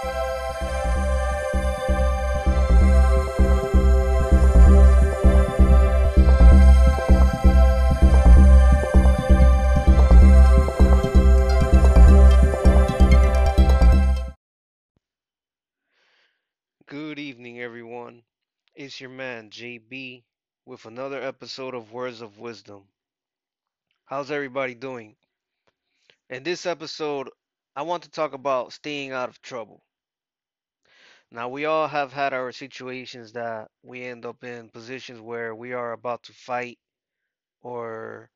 Good evening, everyone. It's your man, JB, with another episode of Words of Wisdom. How's everybody doing? In this episode, I want to talk about staying out of trouble. Now, we all have had our situations that we end up in positions where we are about to fight or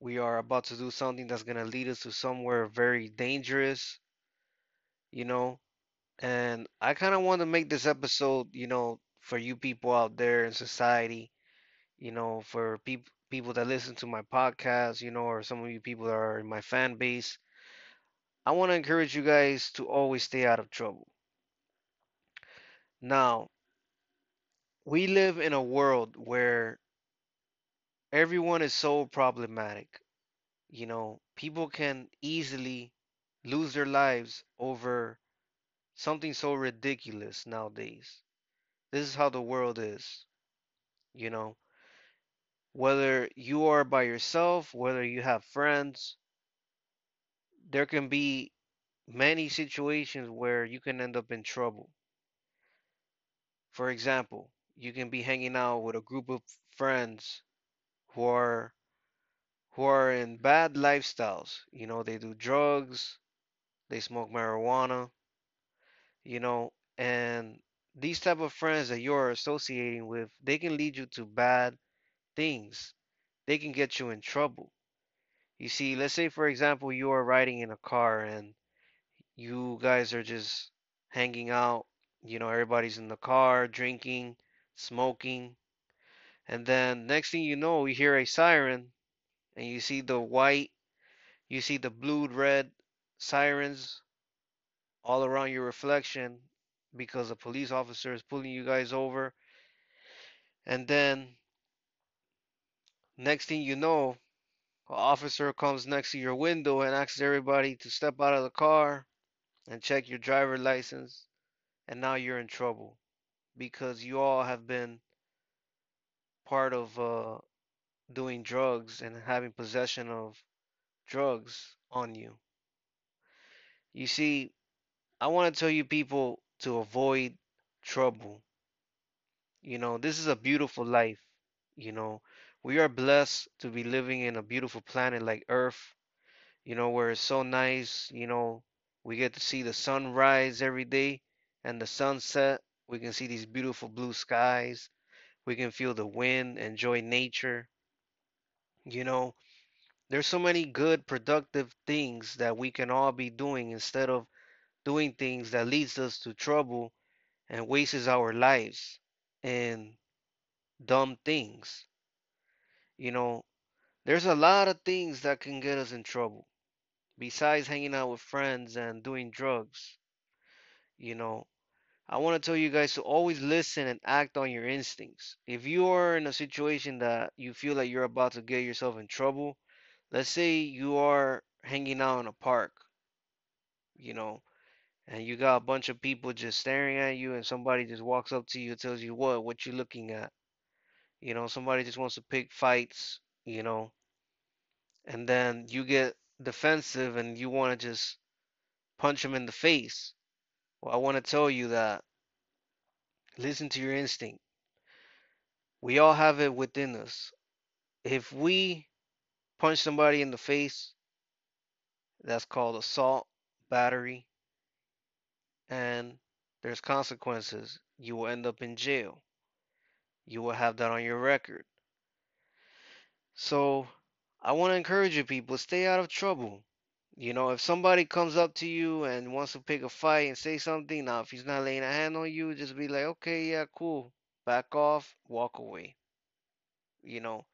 we are about to do something that's going to lead us to somewhere very dangerous, you know. And I kind of want to make this episode, you know, for you people out there in society, you know, for people people that listen to my podcast, you know, or some of you people that are in my fan base. I want to encourage you guys to always stay out of trouble. Now, we live in a world where everyone is so problematic. You know, people can easily lose their lives over something so ridiculous nowadays. This is how the world is, you know. Whether you are by yourself, whether you have friends, there can be many situations where you can end up in trouble. For example, you can be hanging out with a group of friends who are who are in bad lifestyles. You know, they do drugs, they smoke marijuana, you know, and these type of friends that you're associating with, they can lead you to bad things. They can get you in trouble. You see, let's say for example you are riding in a car and you guys are just hanging out, you know, everybody's in the car drinking, smoking, and then next thing you know, you hear a siren and you see the white, you see the blue red sirens all around your reflection because a police officer is pulling you guys over. And then next thing you know, an officer comes next to your window and asks everybody to step out of the car and check your driver license. And now you're in trouble because you all have been part of uh, doing drugs and having possession of drugs on you. You see, I want to tell you people to avoid trouble. You know, this is a beautiful life. You know, we are blessed to be living in a beautiful planet like Earth, you know, where it's so nice. You know, we get to see the sunrise every day and the sunset. We can see these beautiful blue skies. We can feel the wind, enjoy nature. You know, there's so many good, productive things that we can all be doing instead of doing things that leads us to trouble and wastes our lives and dumb things. You know, there's a lot of things that can get us in trouble besides hanging out with friends and doing drugs. You know, I want to tell you guys to always listen and act on your instincts. If you are in a situation that you feel like you're about to get yourself in trouble, let's say you are hanging out in a park, you know, and you got a bunch of people just staring at you and somebody just walks up to you and tells you what? What you looking at? You know somebody just wants to pick fights you know and then you get defensive and you want to just punch them in the face well i want to tell you that listen to your instinct we all have it within us if we punch somebody in the face that's called assault battery and there's consequences. You will end up in jail. You will have that on your record. So I want to encourage you people, stay out of trouble. You know, if somebody comes up to you and wants to pick a fight and say something, now if he's not laying a hand on you, just be like, okay, yeah, cool. Back off, walk away. You know,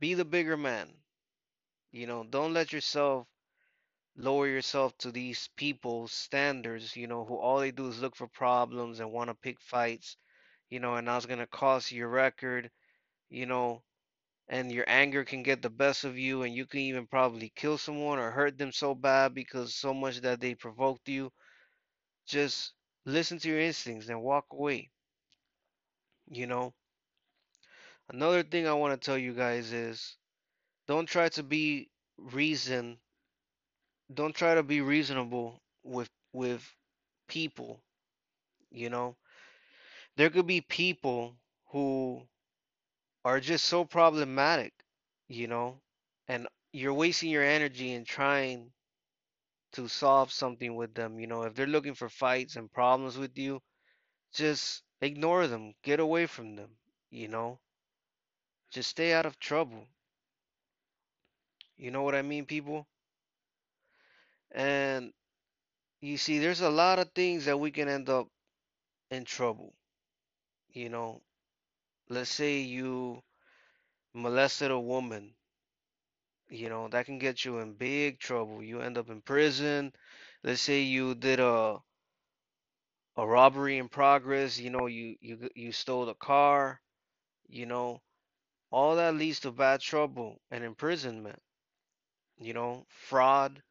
be the bigger man. You know, don't let yourself lower yourself to these people's standards, you know, who all they do is look for problems and want to pick fights, you know, and that's going to cost your record, you know, and your anger can get the best of you and you can even probably kill someone or hurt them so bad because so much that they provoked you. just listen to your instincts and walk away. You know, another thing I want to tell you guys is don't try to be reason, don't try to be reasonable with with people, you know. There could be people who are just so problematic, you know, and you're wasting your energy in trying to solve something with them. You know, if they're looking for fights and problems with you, just ignore them, get away from them, you know, just stay out of trouble. You know what I mean, people? And you see, there's a lot of things that we can end up in trouble. You know, let's say you molested a woman, you know, that can get you in big trouble. You end up in prison. Let's say you did a a robbery in progress, you know, you you you stole a car, you know, all that leads to bad trouble and imprisonment, you know, fraud,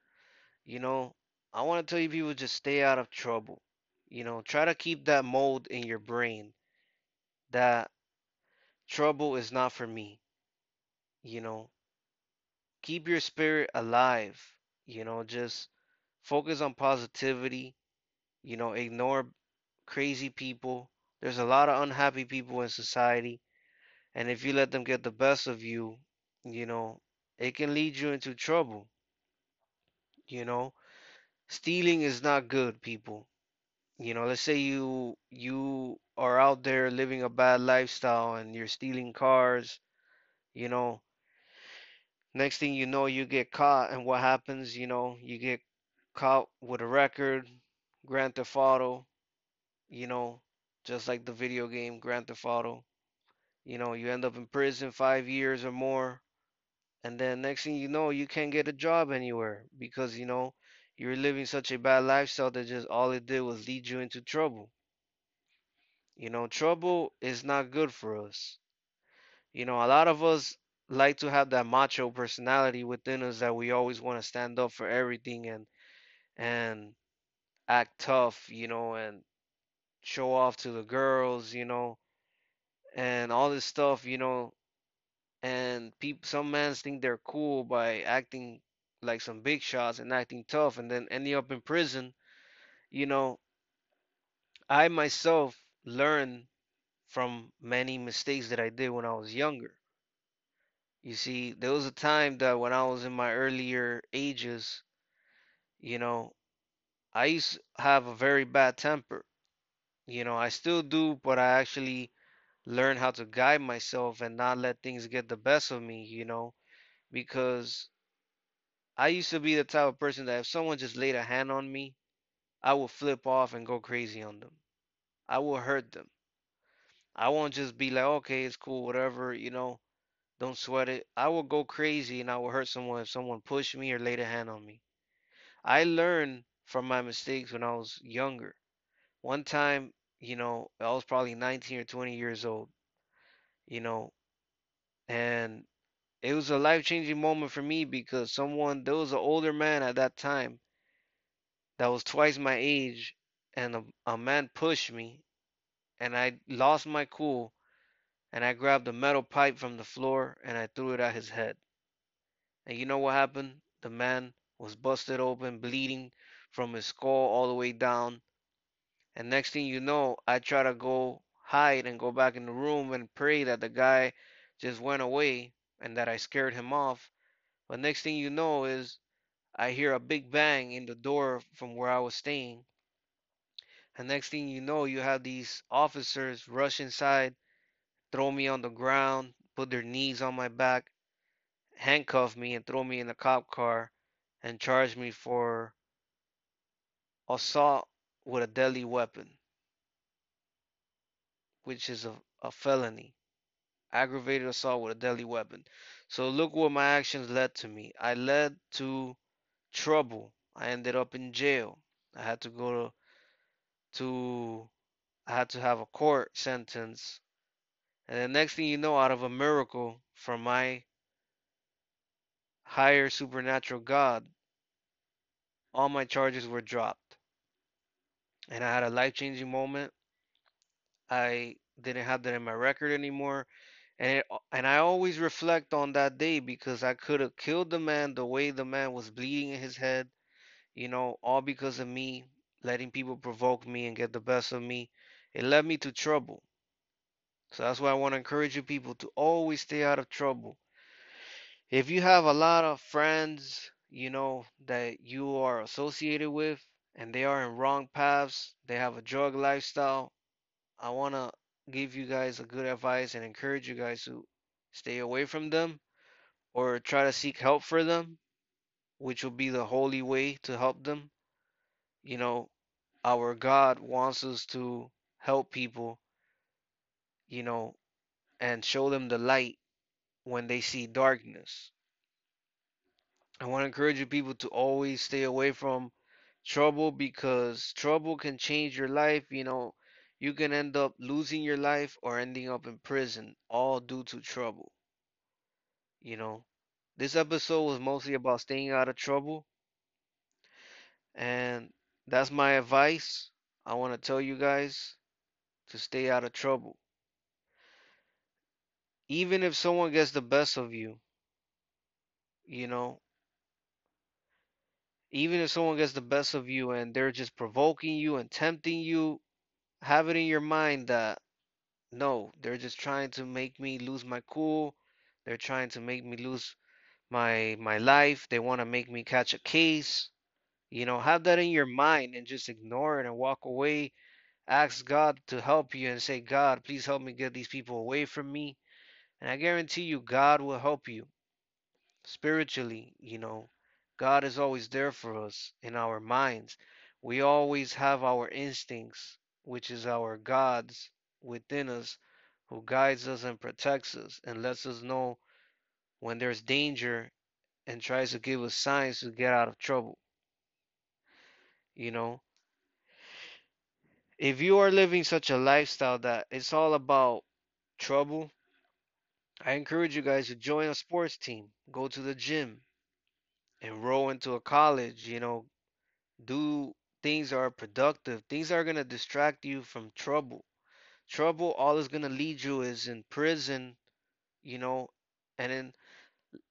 you know. I want to tell you people just stay out of trouble. You know, try to keep that mold in your brain that trouble is not for me, you know. Keep your spirit alive, you know, just focus on positivity, you know, ignore crazy people. There's a lot of unhappy people in society And if you let them get the best of you, you know, it can lead you into trouble. You know, stealing is not good, people. You know, let's say you you are out there living a bad lifestyle and you're stealing cars, you know, next thing you know you get caught and what happens, you know, you get caught with a record, Grand Theft Auto, you know, just like the video game Grand Theft Auto. You know, you end up in prison 5 years or more and then next thing you know you can't get a job anywhere because you know you're living such a bad lifestyle that just all it did was lead you into trouble. You know trouble is not good for us. You know a lot of us like to have that macho personality within us that we always want to stand up for everything and and act tough you know and show off to the girls you know and all this stuff you know and people some men think they're cool by acting like some big shots and acting tough and then ending up in prison you know i myself learned from many mistakes that i did when i was younger. You see there was a time that when i was in my earlier ages you know i used to have a very bad temper. You know i still do but i actually learn how to guide myself and not let things get the best of me you know because I used to be the type of person that if someone just laid a hand on me, I would flip off and go crazy on them. I will hurt them. I won't just be like, okay, it's cool, whatever, you know, don't sweat it. I will go crazy and I will hurt someone if someone pushed me or laid a hand on me. I learned from my mistakes when I was younger. One time, you know, I was probably 19 or 20 years old, you know, and it was a life changing moment for me because someone, there was an older man at that time that was twice my age, and a, a man pushed me, and I lost my cool, and I grabbed a metal pipe from the floor and I threw it at his head. And you know what happened? The man was busted open, bleeding from his skull all the way down. And next thing you know, I try to go hide and go back in the room and pray that the guy just went away and that I scared him off. But next thing you know is I hear a big bang in the door from where I was staying. And next thing you know, you have these officers rush inside, throw me on the ground, put their knees on my back, handcuff me, and throw me in a cop car and charge me for assault with a deadly weapon, which is a, a felony. Aggravated assault with a deadly weapon. So look what my actions led to me. I led to trouble. I ended up in jail. I had to go to, to I had to have a court sentence. And the next thing you know, out of a miracle from my higher supernatural God, all my charges were dropped. and I had a life-changing moment. I didn't have that in my record anymore. And it, and I always reflect on that day because I could have killed the man the way the man was bleeding in his head, you know, all because of me letting people provoke me and get the best of me. It led me to trouble. So that's why I want to encourage you people to always stay out of trouble. If you have a lot of friends, you know, that you are associated with and they are in wrong paths, they have a drug lifestyle, I want to give you guys a good advice and encourage you guys to stay away from them or try to seek help for them, which will be the holy way to help them. You know, our God wants us to help people, you know, and show them the light when they see darkness. I want to encourage you people to always stay away from trouble because trouble can change your life. You know, you can end up losing your life or ending up in prison, all due to trouble. You know, this episode was mostly about staying out of trouble, and that's my advice. I want to tell you guys to stay out of trouble. Even if someone gets the best of you, you know, even if someone gets the best of you and they're just provoking you and tempting you, have it in your mind that no, they're just trying to make me lose my cool. They're trying to make me lose my my life. They want to make me catch a case. You know, have that in your mind and just ignore it and walk away. Ask God to help you and say, God, please help me get these people away from me. And I guarantee you, God will help you spiritually. You know, God is always there for us in our minds. We always have our instincts, which is our gods within us, who guides us and protects us and lets us know when there's danger and tries to give us signs to get out of trouble. You know, if you are living such a lifestyle that it's all about trouble, I encourage you guys to join a sports team, go to the gym, enroll into a college, you know, do things are productive, things are going to distract you from trouble. Trouble, all is going to lead you is in prison, you know, and then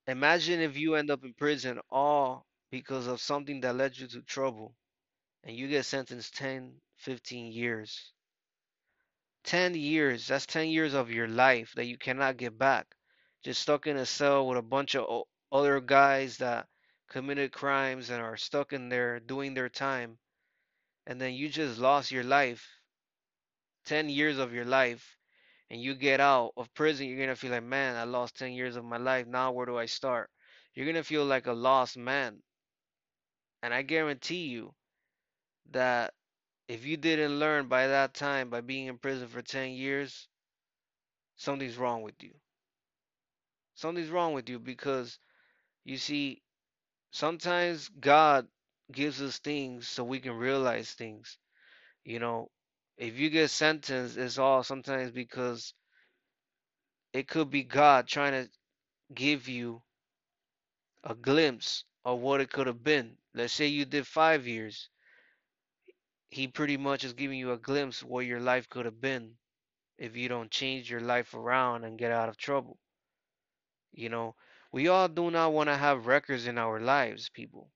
imagine if you end up in prison all because of something that led you to trouble and you get sentenced 10, 15 years. 10 years, that's 10 years of your life that you cannot get back. Just stuck in a cell with a bunch of other guys that committed crimes and are stuck in there doing their time. And then you just lost your life, 10 years of your life, and you get out of prison, you're gonna feel like, man, I lost 10 years of my life. Now where do I start? You're gonna feel like a lost man. And I guarantee you that if you didn't learn by that time, by being in prison for 10 years, something's wrong with you. Something's wrong with you because you see, sometimes God gives us things so we can realize things. You know, if you get sentenced, it's all sometimes because it could be God trying to give you a glimpse of what it could have been. Let's say you did five years. He pretty much is giving you a glimpse what your life could have been if you don't change your life around and get out of trouble. You know, we all do not want to have records in our lives, people.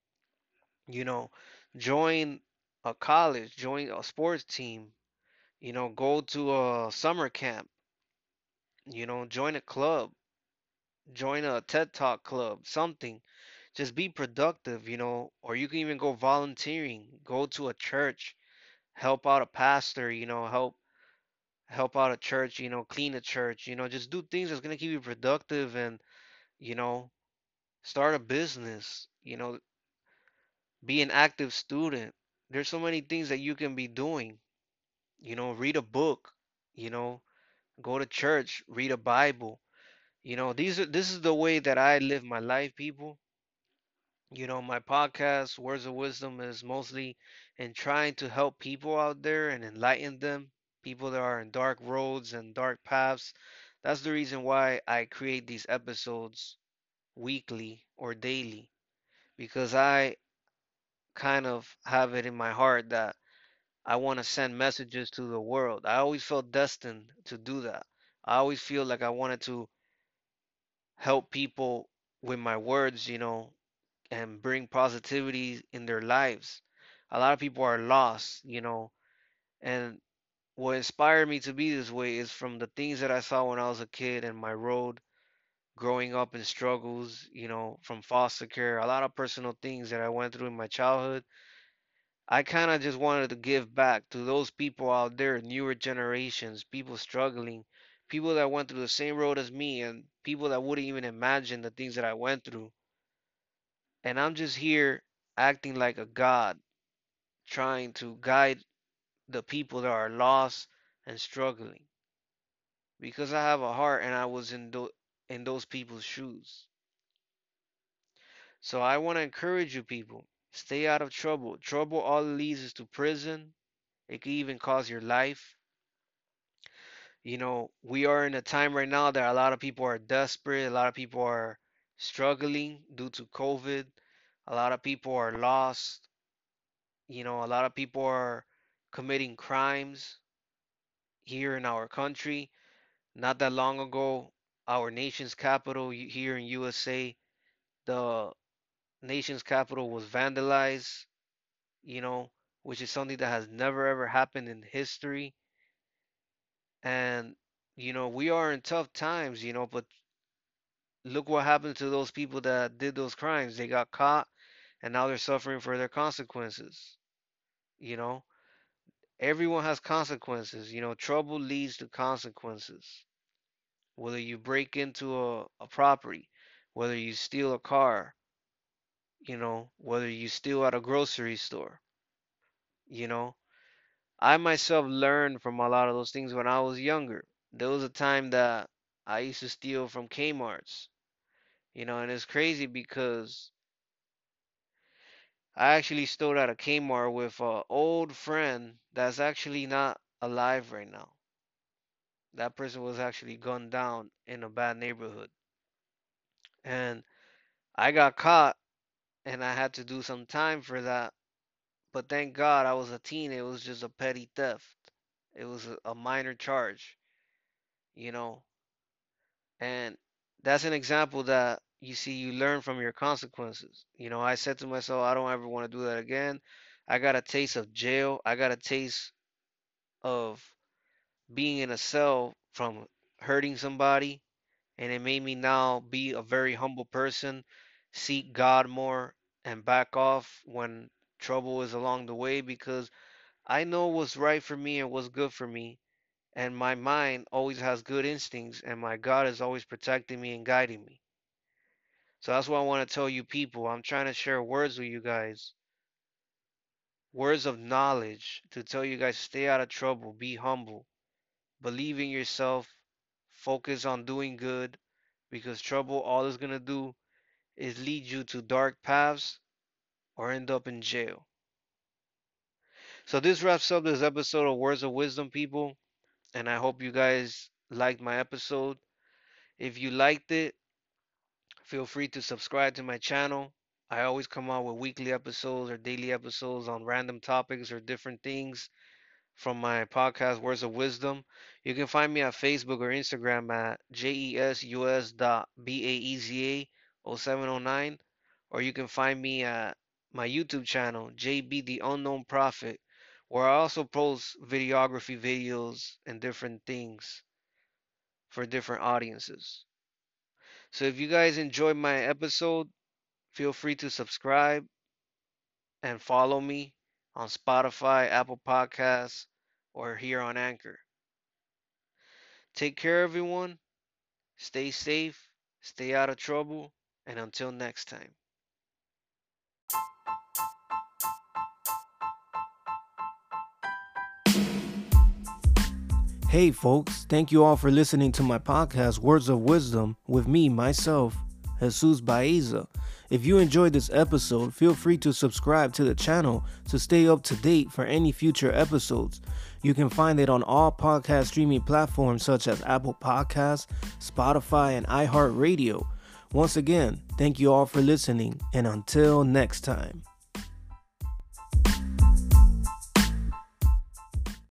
You know, join a college, join a sports team, you know, go to a summer camp, you know, join a club, join a TED Talk club, something. Just be productive, you know, or you can even go volunteering, go to a church, help out a pastor, you know, help help out a church, you know, clean a church, you know, just do things that's gonna keep you productive and, you know, start a business, you know, be an active student. There's so many things that you can be doing. You know, read a book, you know, go to church, read a Bible. You know, these are this is the way that I live my life, people. You know, my podcast, Words of Wisdom, is mostly in trying to help people out there and enlighten them, people that are in dark roads and dark paths. That's the reason why I create these episodes weekly or daily because I kind of have it in my heart that I want to send messages to the world. I always felt destined to do that. I always feel like I wanted to help people with my words, you know, and bring positivity in their lives. A lot of people are lost, you know, and what inspired me to be this way is from the things that I saw when I was a kid and my road growing up in struggles, you know, from foster care, a lot of personal things that I went through in my childhood. I kind of just wanted to give back to those people out there, newer generations, people struggling, people that went through the same road as me, and people that wouldn't even imagine the things that I went through. And I'm just here acting like a god, trying to guide the people that are lost and struggling. Because I have a heart and I was in, tho- in those people's shoes. So I want to encourage you people stay out of trouble. Trouble all leads is to prison. It could even cause your life. You know, we are in a time right now that a lot of people are desperate. A lot of people are struggling due to COVID. A lot of people are lost. You know, a lot of people are committing crimes here in our country. Not that long ago, our nation's capital here in USA, the nation's capital was vandalized, you know, which is something that has never ever happened in history. And, you know, we are in tough times, you know, but look what happened to those people that did those crimes. They got caught and now they're suffering for their consequences. You know, everyone has consequences. You know, trouble leads to consequences. Whether you break into a, a property, whether you steal a car, you know, whether you steal at a grocery store, you know. I myself learned from a lot of those things when I was younger. There was a time that I used to steal from Kmart's, you know, and it's crazy because I actually stole at a Kmart with an old friend that's actually not alive right now. That person was actually gunned down in a bad neighborhood. And I got caught and I had to do some time for that. But thank God I was a teen. It was just a petty theft. It was a, minor charge, you know. And that's an example that you see you learn from your consequences. You know, I said to myself, I don't ever want to do that again. I got a taste of jail. I got a taste of being in a cell from hurting somebody, and it made me now be a very humble person, seek God more, and back off when trouble is along the way because I know what's right for me and what's good for me. And my mind always has good instincts, and my God is always protecting me and guiding me. So that's what I want to tell you people. I'm trying to share words with you guys. Words of knowledge to tell you guys stay out of trouble, be humble, believe in yourself, focus on doing good because trouble all is going to do is lead you to dark paths or end up in jail. So this wraps up this episode of Words of Wisdom, people, and I hope you guys liked my episode. If you liked it, feel free to subscribe to my channel. I always come out with weekly episodes or daily episodes on random topics or different things from my podcast, Words of Wisdom. You can find me at Facebook or Instagram at jesus.baeza0709, or you can find me at my YouTube channel, JB the Unknown Prophet, where I also post videography videos and different things for different audiences. So if you guys enjoyed my episode, feel free to subscribe and follow me on Spotify, Apple Podcasts, or here on Anchor. Take care, everyone. Stay safe, stay out of trouble, and until next time. Hey, folks, thank you all for listening to my podcast, Words of Wisdom, with me, myself, Jesus Baeza. If you enjoyed this episode, feel free to subscribe to the channel to stay up to date for any future episodes. You can find it on all podcast streaming platforms such as Apple Podcasts, Spotify, and iHeartRadio. Once again, thank you all for listening, and until next time.